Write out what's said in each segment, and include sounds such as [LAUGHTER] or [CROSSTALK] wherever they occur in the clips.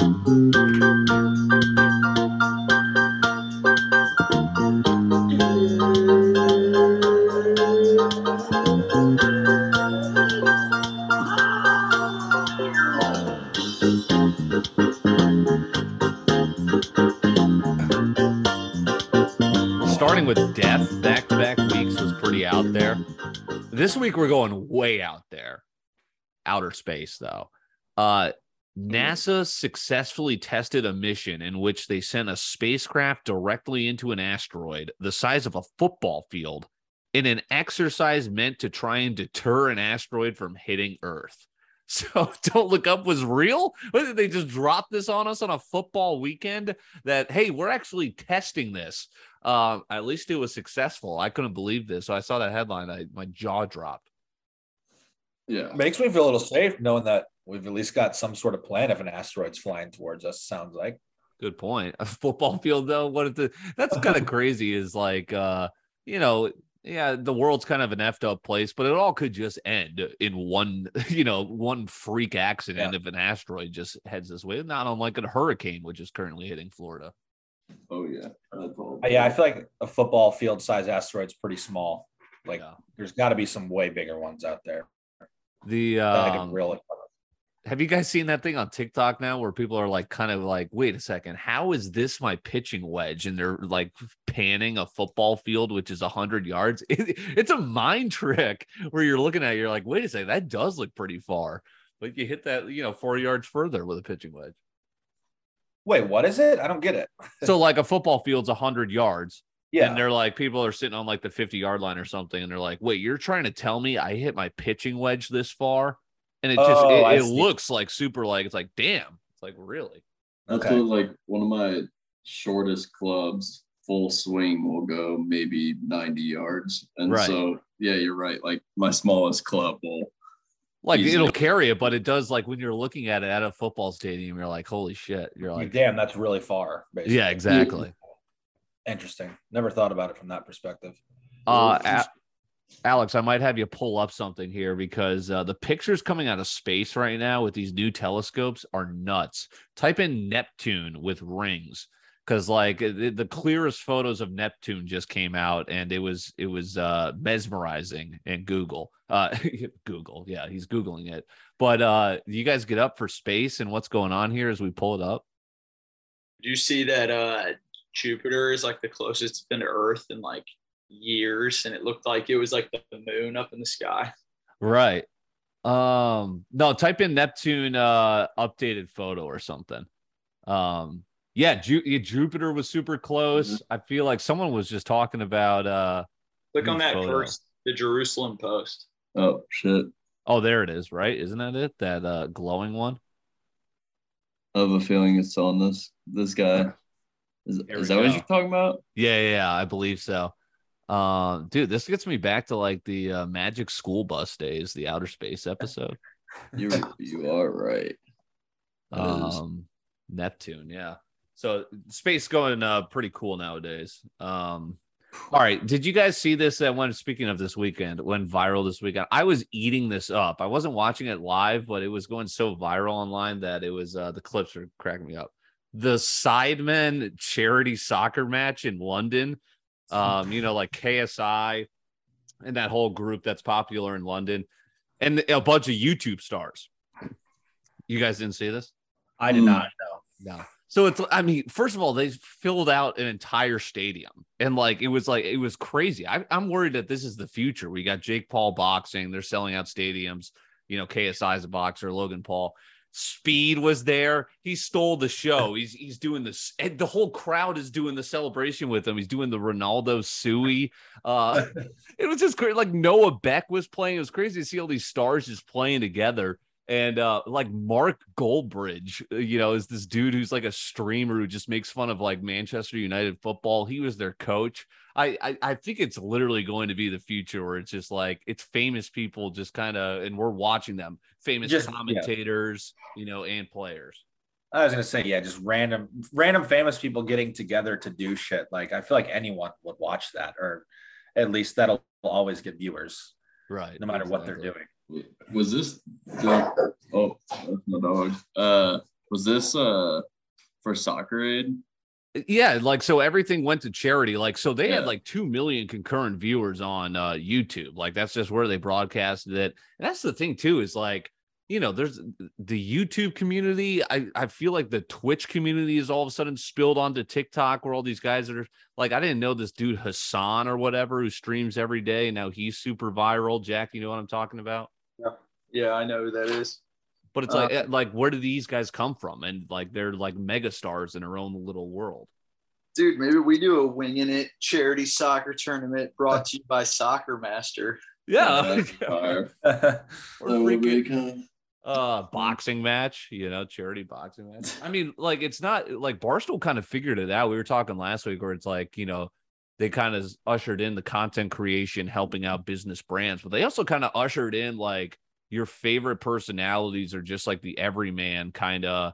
Starting with death, back to back weeks was pretty out there. This week we're going way out there, outer space though. Uh, NASA successfully tested a mission in which they sent a spacecraft directly into an asteroid the size of a football field in an exercise meant to try and deter an asteroid from hitting Earth. [LAUGHS] So don't look up was real. What, did they just drop this on us on a football weekend? That hey, we're actually testing this. Uh, at least it was successful. I couldn't believe this. So I saw that headline. I my jaw dropped. Yeah. Makes me feel a little safe knowing that we've at least got some sort of plan if an asteroid's flying towards us. Sounds like. Good point. [LAUGHS] A football field though. What if the that's [LAUGHS] kind of crazy? Is like uh, you know, yeah, the world's kind of an effed up place, but it all could just end in one, [LAUGHS] you know, one freak accident Yeah. if an asteroid just heads this way, not unlike a hurricane, which is currently hitting Florida. Oh yeah. Uh, Yeah, I feel like a football field size asteroid's pretty small. Like Yeah. there's got to be some way bigger ones out there. The that I um, can really. have you guys seen that thing on TikTok now where people are like kind of like, wait a second, how is this my pitching wedge? And they're like panning a football field, which is hundred yards. [LAUGHS] It- it's a mind trick where you're looking at it, you're like, wait a second, that does look pretty far. But you hit that, you know, four yards further with a pitching wedge. Wait, what is it? I don't get it. So [LAUGHS] like a football field's hundred yards. Yeah, And they're like, people are sitting on like the 50 yard line or something, and they're like, wait, you're trying to tell me I hit my pitching wedge this far? And it just Oh, it, it looks like super like it's like, damn. It's like really. That's Okay. what, like one of my shortest clubs, full swing will go maybe 90 yards. And Right. so yeah, you're right. Like my smallest club will Like Easily. it'll carry it, but it does like when you're looking at it at a football stadium, you're like, holy shit. You're Like, like, damn, that's really far. Basically. yeah, exactly. Interesting. Never thought about it from that perspective. Uh, A- Alex, I might have you pull up something here because uh, the pictures coming out of space right now with these new telescopes are nuts. Type in Neptune with rings because like the, the clearest photos of Neptune just came out and it was it was uh, mesmerizing in Google. Uh, [LAUGHS] Google, yeah, he's googling it. But uh, you guys get up for space and what's going on here as we pull it up? Do you see that uh Jupiter is like the closest it's been to Earth in like years, and it looked like it was like the moon up in the sky. Right. Um, no, type in Neptune uh updated photo or something. Um, yeah, Ju- yeah, Jupiter was super close. I feel like someone was just talking about uh Click on that photo. first, the Jerusalem Post. oh shit. oh there it is, right? Isn't that it? That uh glowing one? I have a feeling it's on this this guy. Is, is that what you're talking about? Yeah, yeah, I believe so. Um, dude, this gets me back to like the uh, Magic School Bus days, the outer space episode. [LAUGHS] You you are right. That is- um neptune yeah so space going uh pretty cool nowadays um all right did you guys see this that when speaking of this weekend went viral this weekend i was eating this up i wasn't watching it live but it was going so viral online that it was uh the clips were cracking me up the sidemen charity soccer match in london um you know like ksi and that whole group that's popular in london and a bunch of youtube stars you guys didn't see this I did not know. no. So it's I mean, first of all, they filled out an entire stadium and like it was like it was crazy. I, I'm worried that this is the future. We got Jake Paul boxing, they're selling out stadiums, you know, KSI is a boxer, Logan Paul. Speed was there. He stole the show. He's he's doing this. And the whole crowd is doing the celebration with him. He's doing the Ronaldo Sui. Uh, [LAUGHS] it was just great. Like Noah Beck was playing. It was crazy to see all these stars just playing together. And uh, like Mark Goldbridge, uh, you know, is this dude who's like a streamer who just makes fun of like Manchester United football. He was their coach. I I, I think it's literally going to be the future where it's just like it's famous people just kind of, and we're watching them, famous Just- yeah. commentators, you know, and players. I was gonna say, yeah, just random, random famous people getting together to do shit. Like I feel like anyone would watch that, or at least that'll always get viewers, Right. no matter what they're doing. Was this the, oh that's my dog. Uh Was this uh for soccer aid? Yeah, like so everything went to charity. Like so they had like 2 million concurrent viewers on uh YouTube. Like that's just where they broadcasted it. And that's the thing too is like you know, there's the YouTube community. I, I feel like the Twitch community is all of a sudden spilled onto TikTok where all these guys that are like, I didn't know this dude Hasan or whatever who streams every day. And now he's super viral. Jack, you know what I'm talking about? Yeah, yeah I know who that is. But it's Uh, like, eh, like, where do these guys come from? And like, they're like mega stars in their own little world. Dude, maybe we do a winging it charity soccer tournament brought to you by Soccer Master. Yeah. Fire. [LAUGHS] [LAUGHS] Or That would be freaking- kind uh boxing match you know charity boxing match i mean like it's not like barstool kind of figured it out we were talking last week where it's like you know they kind of ushered in the content creation helping out business brands but they also kind of ushered in like your favorite personalities are just like the everyman kind of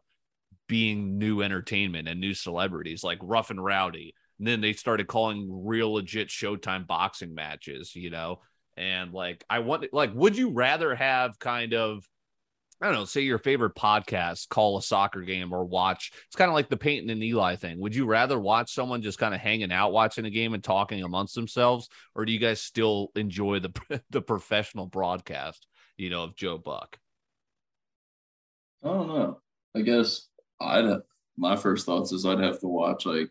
being new entertainment and new celebrities like rough and rowdy. And then they started calling real legit showtime boxing matches you know? And like i want like would you rather have kind of I don't know, say your favorite podcast, call a soccer game or watch. It's kind of like the Peyton and Eli thing. Would you rather watch someone just kind of hanging out watching a game and talking amongst themselves, or do you guys still enjoy the [LAUGHS] the professional broadcast, you know, of Joe Buck? I don't know. I guess I'd my first thoughts is I'd have to watch like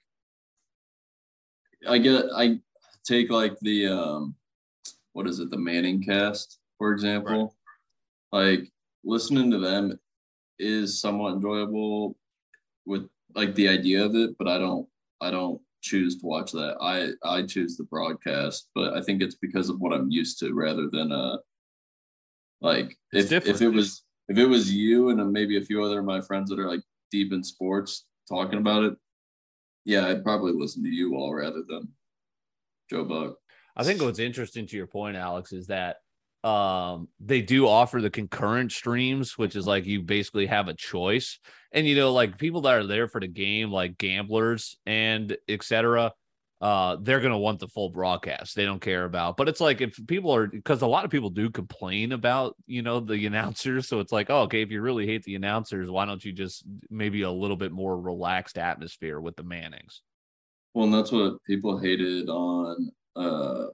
I get I take like the um what is it, the Manning cast, for example. Like listening to them is somewhat enjoyable with like the idea of it, but I don't I don't choose to watch that. I I choose the broadcast, but I think it's because of what I'm used to rather than uh like It's if if it was if it was you and maybe a few other of my friends that are like deep in sports talking about it, yeah, I'd probably listen to you all rather than Joe Buck. I think what's interesting to your point, Alex, is that um they do offer the concurrent streams, which is like you basically have a choice. And you know, like people that are there for the game, like gamblers and etc. Uh, they're gonna want the full broadcast. They don't care about, but it's like if people are because a lot of people do complain about you know the [LAUGHS] announcers. So it's like, oh, okay, if you really hate the announcers, why don't you just maybe a little bit more relaxed atmosphere with the Mannings? Well, and that's what people hated on uh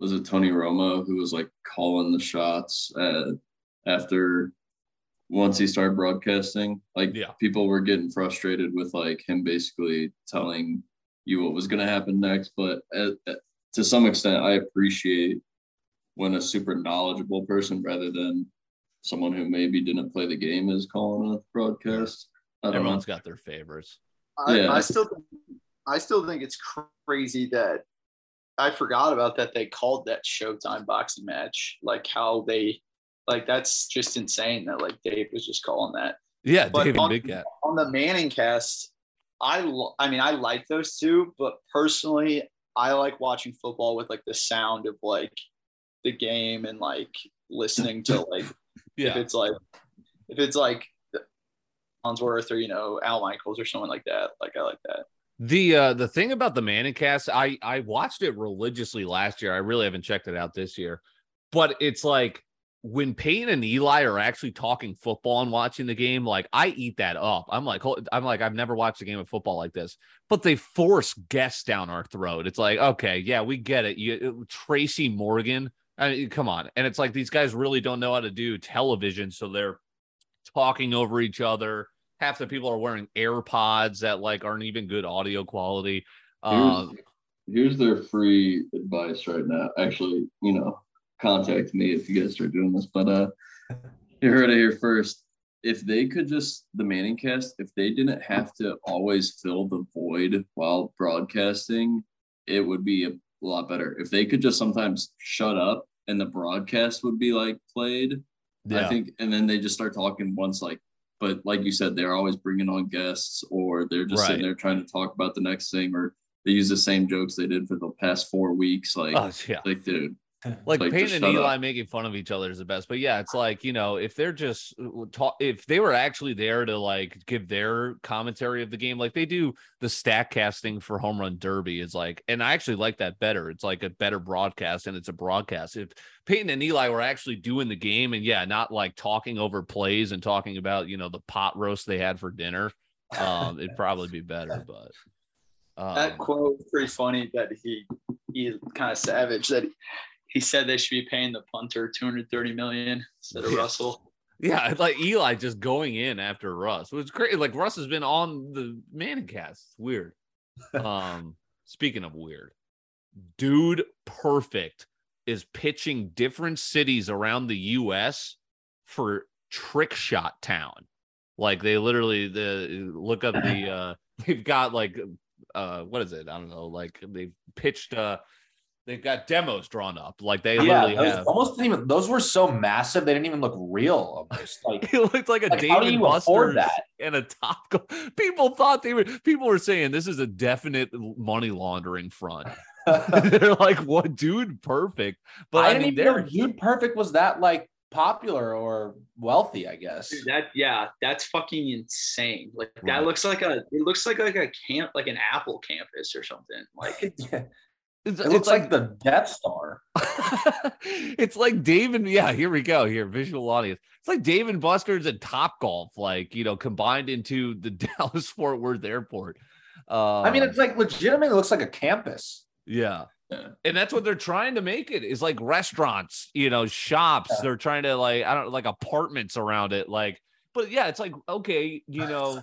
was it Tony Romo who was like calling the shots at, after once he started broadcasting. Like Yeah. people were getting frustrated with like him basically telling you what was going to happen next. But at, at- to some extent, I appreciate when a super knowledgeable person rather than someone who maybe didn't play the game is calling a broadcast. I don't know. Everyone's got their favorites. I, Yeah. I still I still think it's crazy that I forgot about that they called that Showtime boxing match. Like how they like that's just insane that like Dave was just calling that. Yeah, But David on- Big Cat. On the Manning cast, I lo- I mean I like those two, but personally I like watching football with like the sound of like the game and like listening to [LAUGHS] like if it's like if it's like Farnsworth or you know Al Michaels or someone like that. Like I like that. The uh the thing about the Manning cast, I I watched it religiously last year. I really haven't checked it out this year. But it's like when Peyton and Eli are actually talking football and watching the game, like I eat that up. I'm like, I'm like, I've never watched a game of football like this. But they force guests down our throat. It's like, okay, yeah, we get it. You Tracy Morgan. I mean, come on. And it's like these guys really don't know how to do television, so they're talking over each other. Half the people are wearing AirPods that like aren't even good audio quality. Um, here's, here's their free advice right now. Actually, you know, contact me if you guys start doing this. But uh you heard it here first. If they could just the Manning cast, if they didn't have to always fill the void while broadcasting, it would be a lot better. If they could just sometimes shut up and the broadcast would be like played, I think, and then they just start talking once like, but like you said, they're always bringing on guests or they're just sitting there trying to talk about the next thing or they use the same jokes they did for the past four weeks. Like, Oh, yeah. like, dude, like, Like, Peyton and Eli up. making fun of each other is the best. But yeah, it's like you know if they're just uh, talk, if they were actually there to like give their commentary of the game, like they do the stack casting for Home Run Derby is like, and I actually like that better. It's like a better broadcast and it's a broadcast. If Peyton and Eli were actually doing the game and yeah, not like talking over plays and talking about you know the pot roast they had for dinner, um, it'd probably be better. [LAUGHS] But That um, quote was pretty funny that he he kind of savage that he said they should be paying the punter 230 million instead of Yeah. Russell. Yeah, like Eli just going in after Russ. It was great. Like Russ has been on the Manning cast. It's weird. [LAUGHS] Um, speaking of weird, dude, perfect is pitching different cities around the US for trick shot town. Like they literally the look up the uh [LAUGHS] they've got like uh what is it? I don't know, like they've pitched uh they've got demos drawn up. Like they Yeah, literally those have almost didn't even. Those were so massive they didn't even look real. Almost [LAUGHS] like, it looked like a like how do David you afford Buster's that? and a top. Go- [LAUGHS] people thought they were. People were saying this is a definite money laundering front. [LAUGHS] They're like, "What, dude? Perfect." But I I, didn't mean, even know Dude Perfect was that like popular or wealthy. I guess. Dude, that yeah, that's fucking insane. Like Right. that looks like a it looks like like a camp like an Apple campus or something. Like Yeah, it's, it it's looks like, the Death Star. [LAUGHS] it's like David. Yeah, here we go. Here, visual audience. It's like Dave & Buster's and Top Golf, like you know, combined into the [LAUGHS] Dallas Fort Worth Airport. Um, I mean, it's like legitimately looks like a campus. Yeah. Yeah. And that's what they're trying to make it is like restaurants, you know, shops. Yeah. They're trying to like, I don't like apartments around it. Like, but yeah, it's like, okay, you [LAUGHS] know,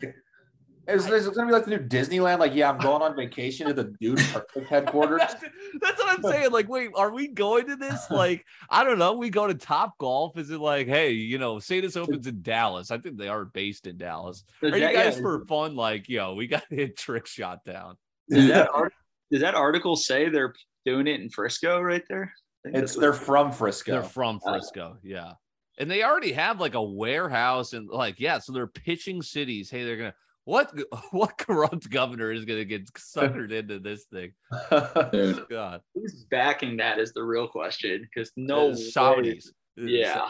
Is, is it gonna be like the new Disneyland? Like, yeah, I'm going on vacation to the Dude Perfect [LAUGHS] headquarters. that's, that's what I'm saying. Like, wait, are we going to this? Like, I don't know. We go to Top Golf. Is it like, hey, you know, say this opens in Dallas? I think they are based in Dallas. does Are you guys yeah, for fun? Like, yo, we got [LAUGHS] to hit trick shot town. does that art- does that article say they're doing it in Frisco right there? It's they're from Frisco. They're from Uh, Frisco, yeah. And they already have like a warehouse and like, yeah, so they're pitching cities. Hey, they're gonna what [LAUGHS] what corrupt governor is gonna get suckered into this thing? [LAUGHS] [LAUGHS] God, who's backing that is the real question because no Saudis. Yeah.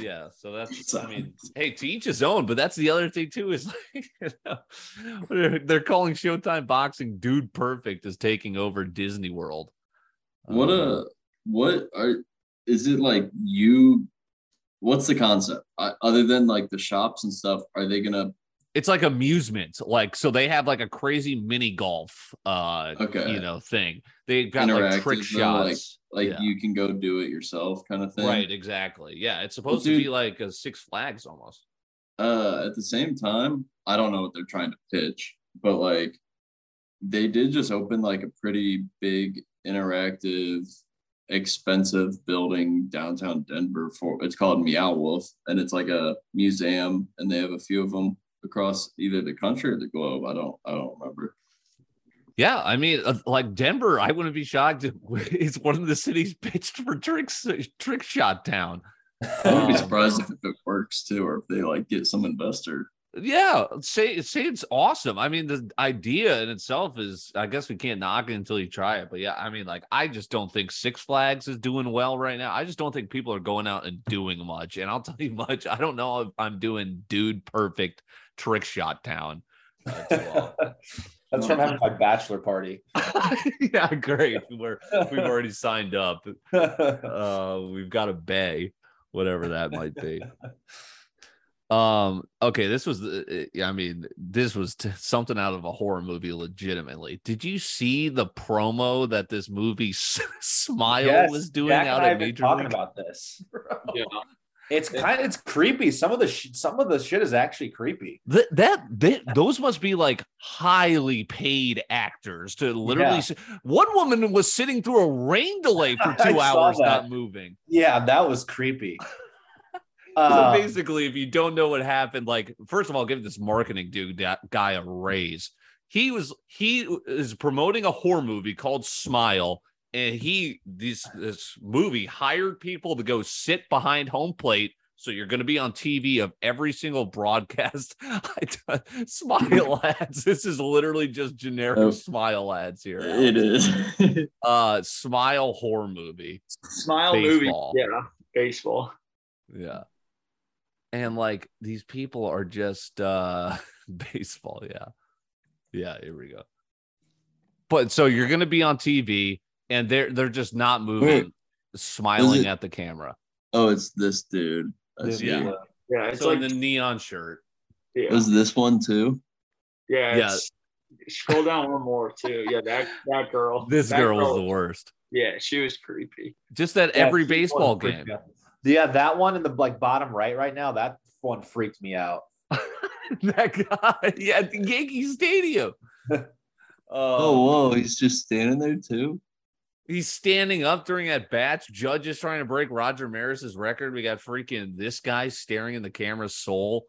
Yeah, so that's I mean, hey, to each his own, but that's the other thing too, is like you know, they're, they're calling Showtime boxing dude perfect is taking over Disney World. what Um, a what are is it like you? What's the concept uh, other than like the shops and stuff? Are they gonna it's like amusement like so they have like a crazy mini golf uh Okay. you know thing they've got like trick though, like- shots like Yeah. you can go do it yourself kind of thing? right exactly yeah it's supposed to dude- be like a six flags almost uh at the same time i don't know what they're trying to pitch but like they did just open like a pretty big interactive expensive building downtown denver for it's called meow wolf and it's like a museum and they have a few of them across either the country or the globe. I don't i don't remember. Yeah i mean uh, like denver i wouldn't be shocked if [LAUGHS] it's one of the cities pitched for tricks trick shot town. I would be Um, surprised if it works too or if they like get some investor. Yeah say say it's awesome. I mean the idea in itself is i guess we can't knock it until you try it but yeah i mean like i just don't think six flags is doing well right now. I just don't think people are going out and doing much and i'll [LAUGHS] tell you much i don't know if i'm doing dude perfect trick shot town uh. [LAUGHS] That's from having my bachelor party. [LAUGHS] yeah great we're we've already signed up [LAUGHS] uh we've got a bay whatever that might be um okay this was the i mean this was t- something out of a horror movie legitimately did you see the promo that this movie S- smile Yes, was doing Jack out of I at have been major talking about this. Yeah. It's kind of it's creepy. Some of the sh- some of the shit is actually creepy. Th- that, that those must be like highly paid actors to literally Yeah. one woman was sitting through a rain delay for [LAUGHS] two hours not moving Yeah, that was creepy. [LAUGHS] so Uh, basically, if you don't know what happened, like first of all, give this marketing dude that guy a raise. He was he is promoting a horror movie called Smile, and he this this movie hired people to go sit behind home plate So you're going to be on TV of every single broadcast. [LAUGHS] smile [LAUGHS] ads. This is literally just generic Oh. smile ads here. It is. [LAUGHS] Uh, smile horror movie. Smile Baseball. movie. Yeah, baseball. Yeah. And like these people are just uh baseball, yeah. Yeah, here we go. But so you're gonna be on TV and they're they're just not moving, Wait. smiling it- at the camera. oh, it's this dude. I This. Yeah. dude. Yeah, it's so like in the neon shirt. yeah, Was this one too? yeah, Yeah. Scroll down one more too. Yeah, that that girl. [LAUGHS] This that girl was the worst. Yeah, she was creepy. Just at Yeah, every baseball game. out. Yeah, that one in the like bottom right right now, that one freaked me out. [LAUGHS] that guy, yeah, at the Yankee Stadium. [LAUGHS] Oh, whoa, he's just standing there too. He's standing up during at bats. Judge is trying to break Roger Maris's record. We got freaking this guy staring in the camera's soul.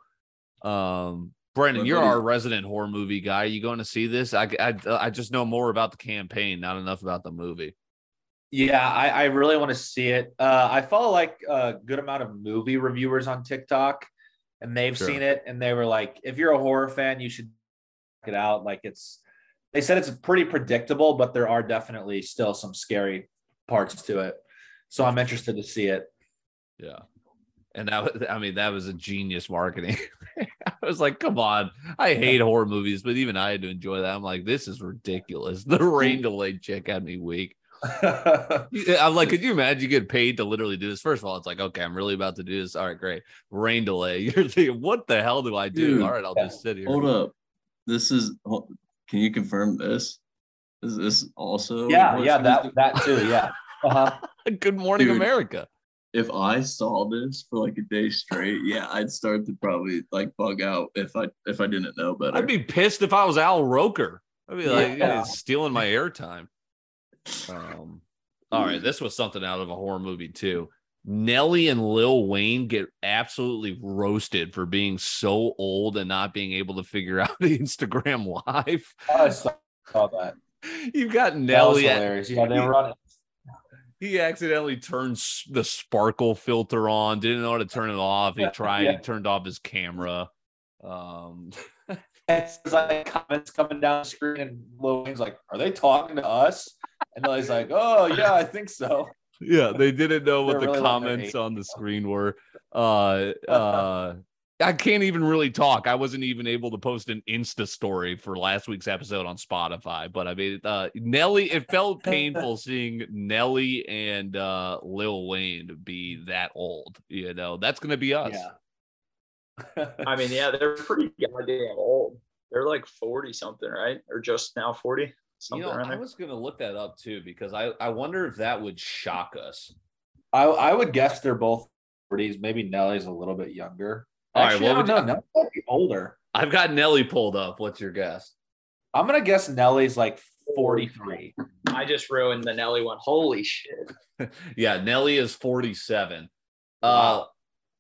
Um, Brendan, you're our resident horror movie guy. you going to see this? I, I I just know more about the campaign, not enough about the movie. Yeah, I, I really want to see it. Uh, I follow like a good amount of movie reviewers on TikTok, and they've Sure. seen it, and they were like, "If you're a horror fan, you should check it out." Like it's, they said it's pretty predictable, but there are definitely still some scary parts to it. So I'm interested to see it. Yeah. And that was, I mean, that was a genius marketing. [LAUGHS] I was like, come on. I hate horror movies, but even I had to enjoy that. I'm like, this is ridiculous. The [LAUGHS] rain delay chick had me weak. [LAUGHS] I'm like, could you imagine you get paid to literally do this? First of all, it's like, okay, I'm really about to do this. All right, great. Rain delay. You're thinking, what the hell do I do? Dude, all right, I'll just sit here. Hold up. This is. Hol- Can you confirm this? Is this also? yeah, yeah, that doing? that too. [LAUGHS] Yeah. Uh-huh. [LAUGHS] Good morning, Dude. America. If I saw this for like a day straight, yeah, I'd start to probably like bug out if I if I didn't know better. I'd be pissed if I was Al Roker. I'd be like, Yeah. "He's stealing my airtime. Um, all right, this was something out of a horror movie too. Nelly and Lil Wayne get absolutely roasted for being so old and not being able to figure [LAUGHS] out the Instagram live. I saw, saw that. You've got That Nelly. hilarious. Yeah, they were on it. He accidentally turned s- the sparkle filter on, didn't know how to turn it off. He tried, yeah. he turned off his camera. Um, [LAUGHS] It's like comments coming down the screen, and Lil Wayne's like, "Are they talking to us?" And Nelly's like, "Oh yeah, I think so." Yeah they didn't know what They're the really comments on the screen were uh [LAUGHS] uh i can't even really talk i wasn't even able to post an insta story for last week's episode on spotify but i mean uh nelly it felt painful [LAUGHS] seeing nelly and uh lil wayne be that old you know that's gonna be us Yeah. [LAUGHS] I mean, yeah, they're pretty goddamn old. They're like forty something, right? Or just now forty, you know around i was gonna look that up too because i i wonder if that would shock us I I would guess they're both 40s. Maybe Nelly's a little bit younger. All right, Actually, what I would don't you- know. Nelly might be older. i've got nelly pulled up what's your guess I'm gonna guess Nelly's like 43. I just ruined the Nelly one. Holy shit! [LAUGHS] yeah, Nelly is 47. Uh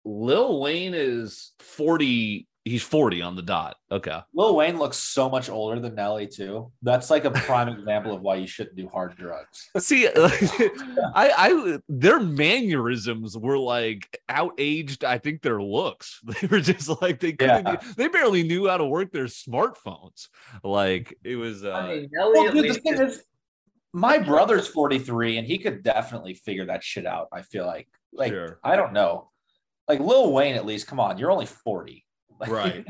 Lil Wayne is 40. He's 40 on the dot. Okay. Lil Wayne looks so much older than Nelly too. That's like a prime example of why you shouldn't do hard drugs. [LAUGHS] See, [LAUGHS] I, I, their mannerisms were like outaged. I think their looks. [LAUGHS] They were just like they couldn't. Yeah. They barely knew how to work their smartphones. Like it was. Uh, I mean, Nelly Well, at dude, the least thing is- is, my brother's 43 and he could definitely figure that shit out. I feel like, like Sure. I don't know, like Lil Wayne at least. Come on, you're only 40. [LAUGHS] Right.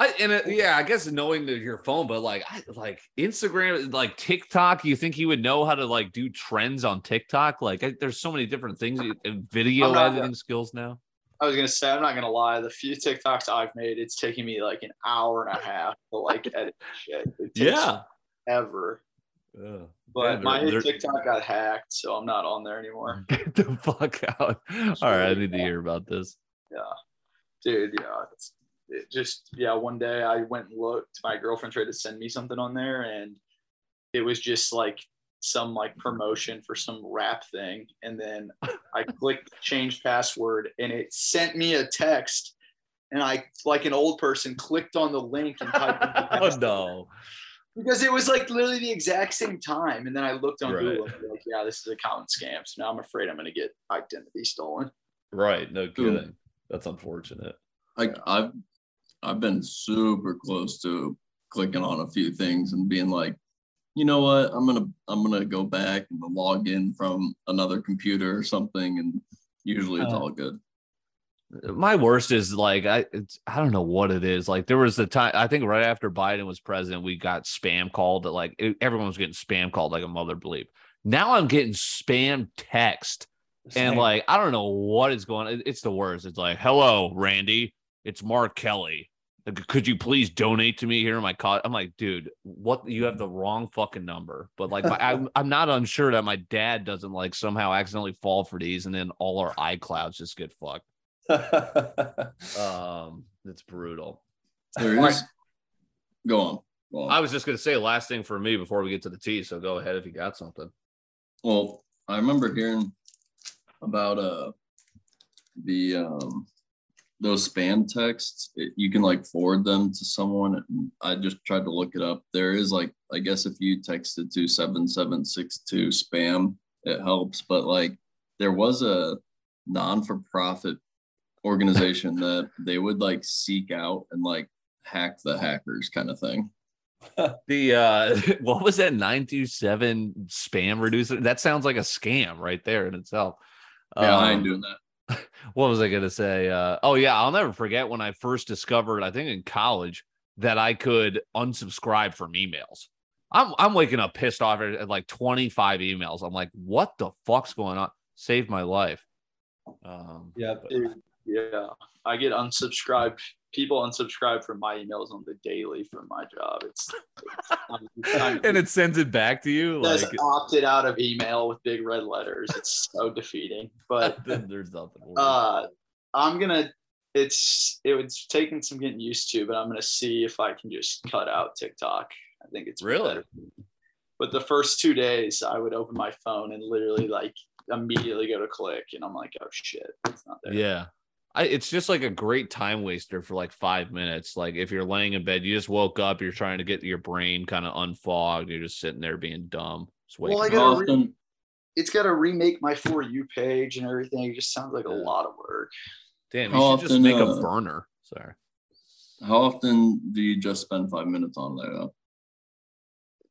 I, and it, yeah, I guess knowing that your phone, but like, I, like Instagram, like TikTok, you think you would know how to like do trends on TikTok? Like, I, there's so many different things, and video not editing skills now. I was gonna say, I'm not gonna lie. The few TikToks I've made, it's taking me like an hour and a half to like edit shit. Yeah. ever. Ugh. But Yeah, my they're- TikTok got hacked, so I'm not on there anymore. [LAUGHS] Get the fuck out. All right, I need to hear about this. Yeah. Dude, yeah, it's it just yeah. One day I went and looked. My girlfriend tried to send me something on there, and it was just like some like promotion for some rap thing. And then [LAUGHS] I clicked change password, and it sent me a text. And I, like an old person, clicked on the link and typed in the [LAUGHS] oh no. because it was like literally the exact same time. And then I looked on Right. Google and like, yeah, this is a common scam. So now I'm afraid I'm going to get identity stolen. Right, no kidding. That's unfortunate. Like I've I've been super close to clicking on a few things and being like, you know what, I'm gonna I'm gonna go back and log in from another computer or something, and usually it's Uh, all good. My worst is like I it's, I don't know what it is. Like there was the time I think right after Biden was president, we got spam called. That like it- everyone was getting spam called like a mother bleep. Now I'm getting spam text and like I don't know what is going. it- It's the worst. It's like, "Hello, Randy. It's Mark Kelly. Could you please donate to me here in my car?" I'm like, dude, what? You have the wrong fucking number. But like, my, I'm [LAUGHS] I'm not unsure that my dad doesn't like somehow accidentally fall for these, and then all our iClouds just get fucked. Um, it's brutal. There is. Go on. Go on. I was just gonna say last thing for me before we get to the tea. So go ahead if you got something. Well, I remember hearing about uh the um those spam texts. It, you can like forward them to someone. I just tried to look it up. There is like I guess if you text it to seven seven six two spam, it helps. But like there was a non for profit organization that they would like seek out and like hack the hackers kind of thing. [LAUGHS] The uh [LAUGHS] what was that 927 spam reducer? That sounds like a scam right there in itself. Yeah, I Um, ain't doing that. What was I gonna say? Uh, oh yeah, I'll never forget when I first discovered, I think in college, that I could unsubscribe from emails. I'm I'm waking up pissed off at, at like 25 emails. I'm like, what the fuck's going on? Saved my life. Um, yeah. Dude, yeah, I get unsubscribed. People unsubscribe from my emails on the daily from my job. It's, it's I'm, I'm [LAUGHS] and it sends it back to you. Like opted out of email with big red letters. It's so defeating. But [LAUGHS] then there's nothing. uh, I'm gonna. It's it was taking some getting used to, but I'm gonna see if I can just cut out TikTok. I think it's Really? better. But the first two days, I would open my phone and literally like immediately go to click, and I'm like, oh shit, it's not there. Yeah. I, it's just like a great time waster for like five minutes. Like if you're laying in bed, you just woke up, you're trying to get your brain kind of unfogged, you're just sitting there being dumb. Just Well, I waking How up. gotta re- It's got to remake my for you page and everything. It just sounds like a lot of work. Damn, you How should just make uh, a burner. Sorry. how often do you just spend five minutes on there?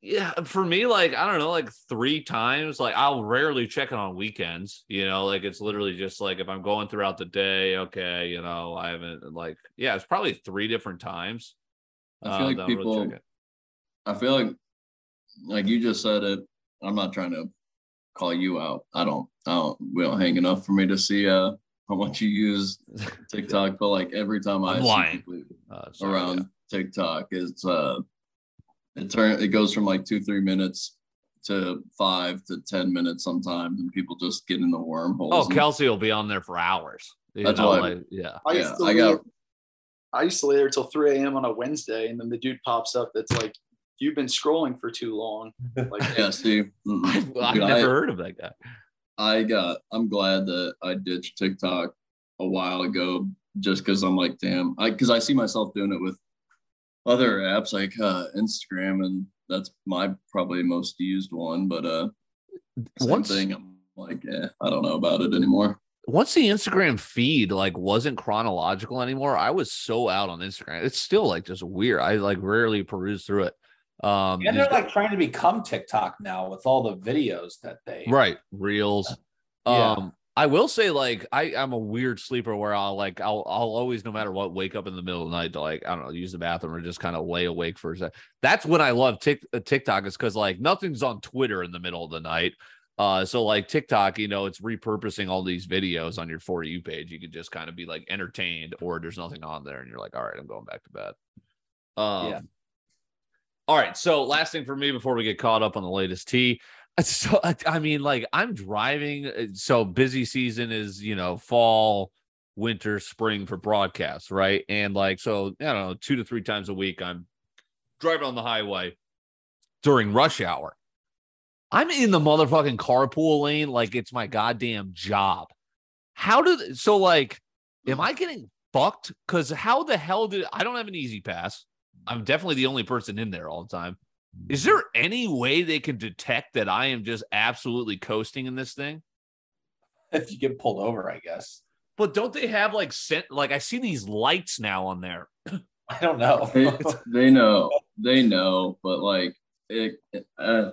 Yeah, for me, like I don't know, like three times. Like I'll rarely check it on weekends. You know, like it's literally just like if I'm going throughout the day, okay, you know, I haven't like yeah, it's probably three different times. I feel like I'll really people- it. I feel like, like you just said it. I'm not trying to call you out. I don't. I don't. We don't hang enough for me to see uh how much you use [LAUGHS] TikTok. But like every time I I'm see lying. people Uh, sorry, around TikTok, it's uh, it turn it goes from like two three minutes to five to ten minutes sometimes, and people just get in the wormholes. Oh, Kelsey will be on there for hours. That's know, why- like, yeah. I Yeah, used to I got- leave- I used to lay there till 3 a.m. on a Wednesday, and then the dude pops up that's like, "You've been scrolling for too long." Like, [LAUGHS] Yeah, see, mm-mm. [LAUGHS] I've, I've Dude, I- never heard of that guy. I got I'm glad that I ditched TikTok a while ago just because I'm like, damn, I because I see myself doing it with other apps like uh Instagram and that's my probably most used one, but uh same Once- thing. I'm like, yeah, I don't know about it anymore. Once the Instagram feed like wasn't chronological anymore, I was so out on Instagram. It's still like just weird. I like rarely peruse through it. Um, And they're like trying to become TikTok now with all the videos that they right reels Yeah. um i will say like i i'm a weird sleeper where i'll like i'll i'll always no matter what wake up in the middle of the night to like i don't know use the bathroom or just kind of lay awake for a second that's when i love Tik uh, tiktok is because like nothing's on twitter in the middle of the night. Uh so like tiktok you know it's repurposing all these videos on your for you page. You could just kind of be like entertained or there's nothing on there and you're like all right i'm going back to bed. Um Yeah. all right so last thing for me before we get caught up on the latest tea [LAUGHS] so I- mean, like I'm driving. uh, So busy season is you know fall, winter, spring for broadcasts, right? And like so, I don't know, two to three times a week, I'm driving on the highway during rush hour. I'm in the motherfucking carpool lane like it's my goddamn job. How did so like? Am I getting fucked? Because how the hell did I don't have an E-ZPass? I'm definitely the only person in there all the time. Is there any way they can detect that I am just absolutely coasting in this thing? if you get pulled over, I guess. But don't they have like sent like I see these lights now on there? [LAUGHS] I don't know. They, they know, they know, but like it, uh,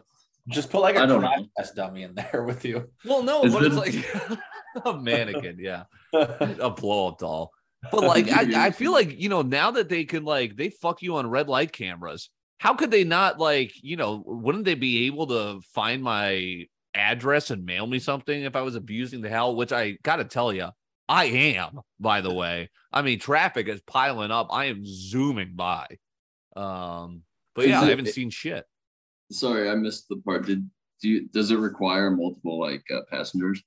Just put like a crash test dummy in there with you. Well, no, Is but it's it- like [LAUGHS] a mannequin, yeah, [LAUGHS] a blow up doll. But like, I, I feel like you know now that they can like they fuck you on red light cameras. How could they not like you know? Wouldn't they be able to find my address and mail me something if I was abusing the hell? Which I got to tell you, I am. By the way, I mean traffic is piling up. I am zooming by. Um, but yeah, I haven't seen shit. sorry, I missed the part. Did do you, does it require multiple like uh, passengers?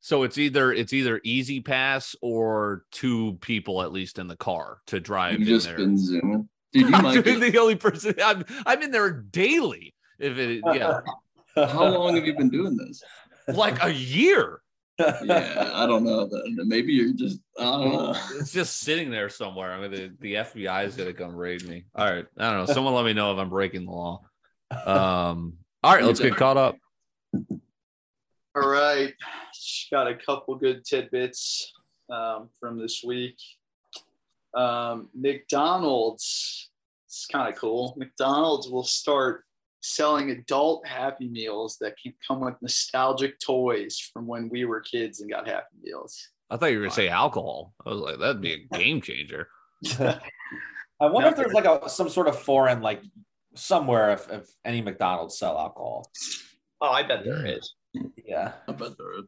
So it's either it's either E-ZPass or two people at least in the car to drive You've in just there. been zooming, dude. You I'm might. Get, the only person. I'm I'm in there daily. If it yeah, [LAUGHS] how long have you been doing this? like a year. Yeah, I don't know. Maybe you're just. I don't know. It's just sitting there somewhere. I mean, the, the FBI is gonna come raid me. All right, I don't know. Someone let me know if I'm breaking the law. Um. All right, let's get caught up. All right. Just got a couple good tidbits um, from this week. Um, McDonald's, it's kind of cool. McDonald's will start selling adult Happy Meals that can come with nostalgic toys from when we were kids and got Happy Meals. I thought you were gonna say alcohol. I was like, that'd be a [LAUGHS] game changer. [LAUGHS] I wonder if there's like a some sort of foreign like somewhere if, if any McDonald's sell alcohol. Oh, I bet there is. Yeah. I bet there is.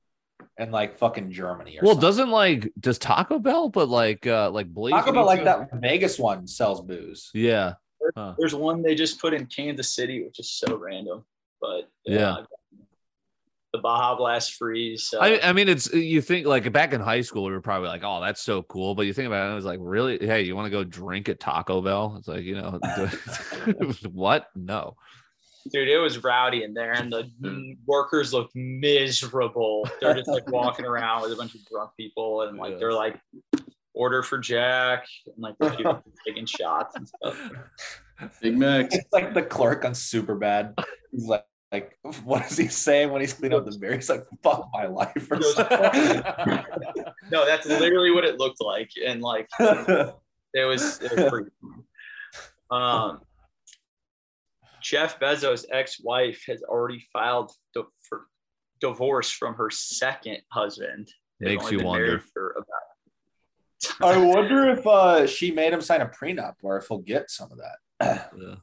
In like fucking Germany or Well, something. doesn't like does Taco Bell, but like uh like Blaze Talk about like that Vegas one sells booze. Yeah. Huh. There's one they just put in Kansas City, which is so random. But Yeah. the Baja Blast Freeze. Uh, I, I mean, it's you think like back in high school, we were probably like, "Oh, that's so cool," but you think about it, it was like, "Really? Hey, you want to go drink at Taco Bell?" It's like, you know, [LAUGHS] [LAUGHS] what? No. Dude, it was rowdy in there, and the Hmm. workers looked miserable. They're just like [LAUGHS] walking around with a bunch of drunk people, and like Yeah. they're like, order for Jack, and like they're people [LAUGHS] taking shots and stuff. Big Mac. It's like the clerk on Superbad. He's like, like, what is he saying when he's cleaning up the beer? He's like, fuck my life or. [LAUGHS] No, that's literally what it looked like, and like it was, it was pretty. Um, Jeff Bezos' ex-wife has already filed di- for divorce from her second husband. They've Makes you wonder. For about I [LAUGHS] wonder if uh, she made him sign a prenup or if he'll get some of that. [CLEARS THROAT] Yeah.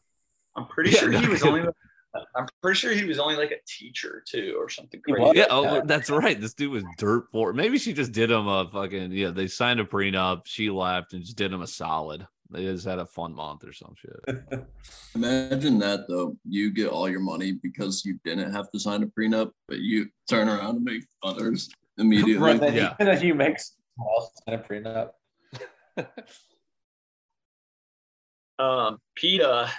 I'm pretty Yeah, sure he was only. [LAUGHS] I'm pretty sure he was only like a teacher too, or something He crazy. Yeah, oh, that's right. This dude was dirt poor. Maybe she just did him a fucking yeah. They signed a prenup. She left and just did him a solid. They just had a fun month or some shit. [LAUGHS] Imagine that though. You get all your money because you didn't have to sign a prenup, but you turn around and make others immediately. Right, then yeah. [LAUGHS] even if you make someone sign a prenup. [LAUGHS] Um, PETA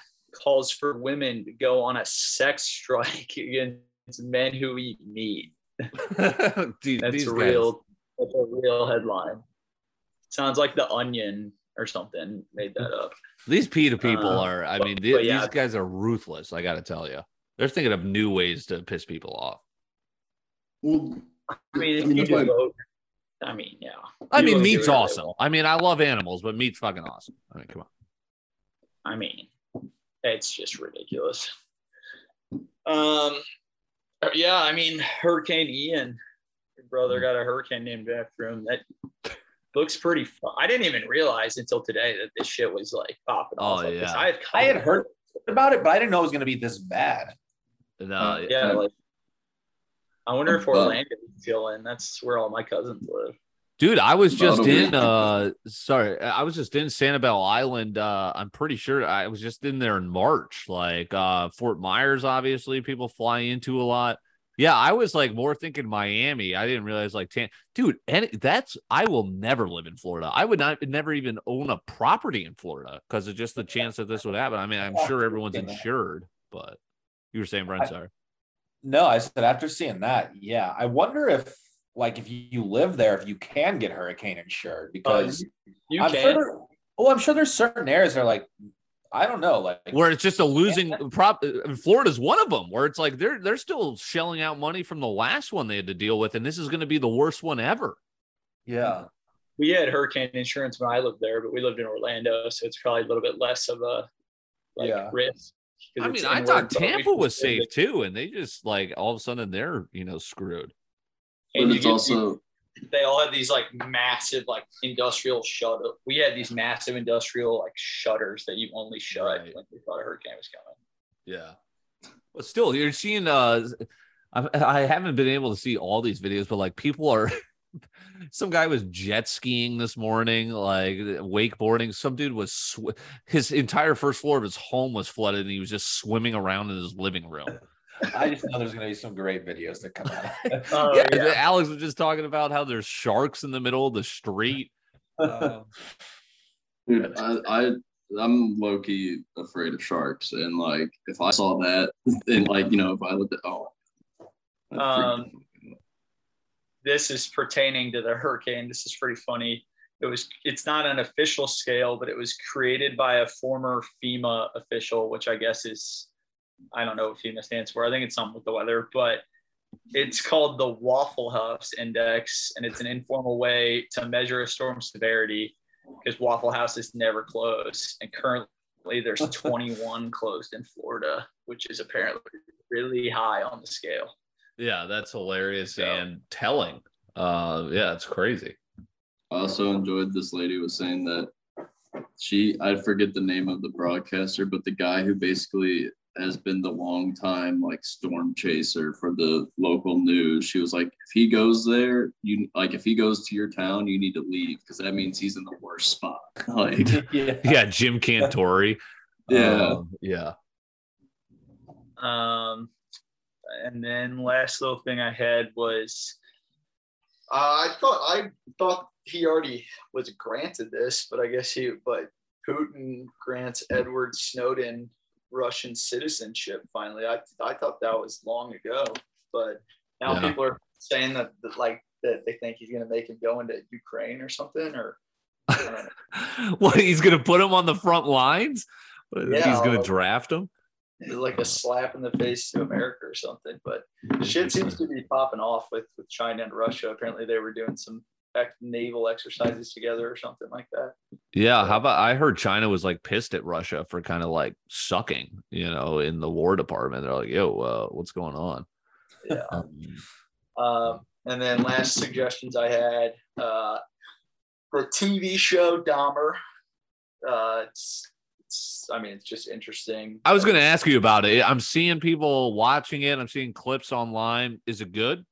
calls for women to go on a sex strike against men who eat meat. Dude, That's these a guys- real. That's a real headline. Sounds like the Onion or something made that up. These PETA people Uh, are, I but- mean, the- yeah. these guys are ruthless. I got to tell you, they're thinking of new ways to piss people off. Well, I mean, if I mean, you do I- vote, I mean, yeah. I mean, meat's awesome. I mean, I love animals, but meat's fucking awesome. I mean, come on. I mean, it's just ridiculous. Um, yeah, I mean, Hurricane Ian, your brother Hmm. got a hurricane named after him. That looks pretty fun. I didn't even realize until today that this shit was like popping Oh, off. like yeah. I had, I had heard about it, but I didn't know it was going to be this bad. No, yeah, like I wonder if Orlando is still in. That's where all my cousins live. Dude, I was just in uh sorry, I was just in Sanibel Island. Uh I'm pretty sure I was just in there in March. Like uh Fort Myers, obviously, people fly into a lot. Yeah, I was like more thinking Miami. I didn't realize like Tan- dude, and that's I will never live in Florida. I would not never even own a property in Florida because of just the chance that this would happen. I mean, I'm oh, sure everyone's insured, but you were saying, Brent, sorry. No, I said after seeing that, yeah. I wonder if, like, if you live there, if you can get hurricane insured oh, because You I'm can. sure. There, well, I'm sure there's certain areas that are like, I don't know, like where it's just a losing prop. uh, Florida's one of them where it's like they're they're still shelling out money from the last one they had to deal with, and this is going to be the worst one ever. Yeah. We had hurricane insurance when I lived there, but we lived in Orlando, so it's probably a little bit less of a like Yeah. risk. 'cause I mean, I thought Tampa was [LAUGHS] considered safe too, and they just like all of a sudden they're you know screwed. And But you it's get- also they all had these like massive like industrial shutter. We had these massive industrial like shutters that you only shut Right. when you thought a hurricane was coming. Yeah, but still, you're seeing. uh I, I haven't been able to see all these videos, but like people are. [LAUGHS] Some guy was jet skiing this morning, like wakeboarding. Some dude was sw- his entire first floor of his home was flooded, and he was just swimming around in his living room. I just know there's going to be some great videos that come out. [LAUGHS] [LAUGHS] Oh, yeah, yeah. Alex was just talking about how there's sharks in the middle of the street. Um, [LAUGHS] Dude, I, I I'm low key afraid of sharks, and like if I saw that, and like you know if I looked at oh, Um, the fuck out. this is pertaining to the hurricane. This is pretty funny. It was it's not an official scale, but it was created by a former FEMA official, which I guess is I don't know what FEMA stands for. I think it's something with the weather, but it's called the Waffle House Index, and it's an informal way to measure a storm severity because Waffle Houses never close. And currently there's [LAUGHS] 21 closed in Florida, which is apparently really high on the scale. yeah, that's hilarious Yeah. and telling. Uh, yeah, it's crazy. I also enjoyed this lady was saying that she I forget the name of the broadcaster, but the guy who basically has been the long time like storm chaser for the local news. She was like, if he goes there, you like if he goes to your town, you need to leave because that means he's in the worst spot. [LAUGHS] like [LAUGHS] yeah. Yeah, Jim Cantore. [LAUGHS] Yeah. Um, yeah. Um, and then last little thing I had was uh, I thought I thought he already was granted this, but I guess he but Putin grants Edward Snowden Russian citizenship finally. I I thought that was long ago, but now Yeah. people are saying that, that like that they think he's gonna make him go into Ukraine or something or I don't know. [LAUGHS] what he's gonna put him on the front lines? Yeah, he's gonna well- draft him. Like a slap in the face to America or something. But shit seems to be popping off with, with China and Russia. Apparently, they were doing some naval exercises together or something like that. Yeah, how about I heard China was like pissed at Russia for kind of like sucking, you know, in the War Department. They're like, "Yo, uh, what's going on?" Yeah. Um, Um, and then last suggestions I had uh, the TV show Dahmer. Uh, it's, it's, I mean, it's just interesting. I was going to ask you about it. I'm seeing people watching it. I'm seeing clips online. Is it good?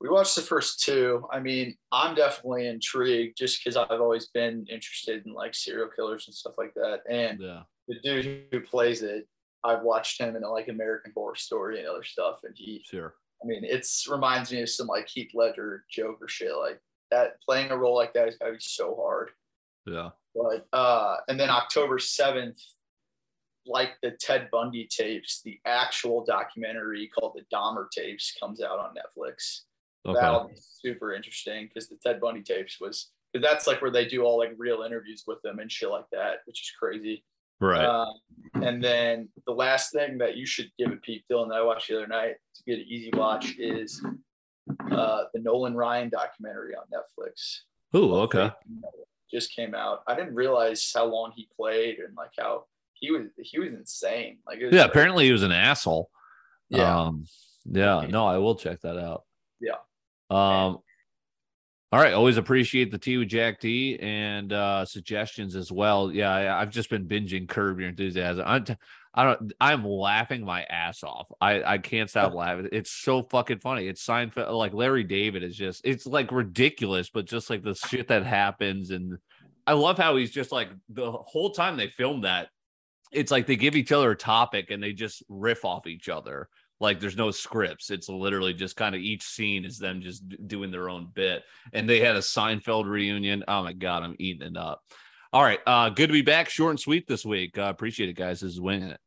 We watched the first two. I mean, I'm definitely intrigued just because I've always been interested in like serial killers and stuff like that. And Yeah. the dude who plays it, I've watched him in like American Horror Story and other stuff, and he, Sure. I mean, it's reminds me of some like Heath Ledger Joker shit. Like that, playing a role like that is gotta be so hard. Yeah. But uh, and then October seventh, like the Ted Bundy tapes, the actual documentary called the Dahmer tapes comes out on Netflix. Okay. That'll be super interesting because the Ted Bundy tapes was because that's like where they do all like real interviews with them and shit like that, which is crazy. Right. Uh, and then the last thing that you should give a peep, Dylan, that I watched the other night to get an easy watch is uh, the Nolan Ryan documentary on Netflix. oh, okay. Just came out. I didn't realize how long he played and like how he was he was insane. Like was Yeah. crazy. Apparently, he was an asshole. Yeah. Um, yeah. No, I will check that out. Um. All right. Always appreciate the tea with Jack D and uh suggestions as well. Yeah, I, I've just been binging Curb Your Enthusiasm. I'm t- I don't. I'm laughing my ass off. I I can't stop [LAUGHS] laughing. It's so fucking funny. It's Seinfeld. Like Larry David is just. It's like ridiculous, but just like the shit that happens, and I love how he's just like the whole time they film that. It's like they give each other a topic and they just riff off each other like there's no scripts. It's literally just kind of each scene is them just doing their own bit. And they had a seinfeld reunion. Oh my god i'm eating it up. All right uh good to be back short and sweet this week. Uh, appreciate it guys. This is winning it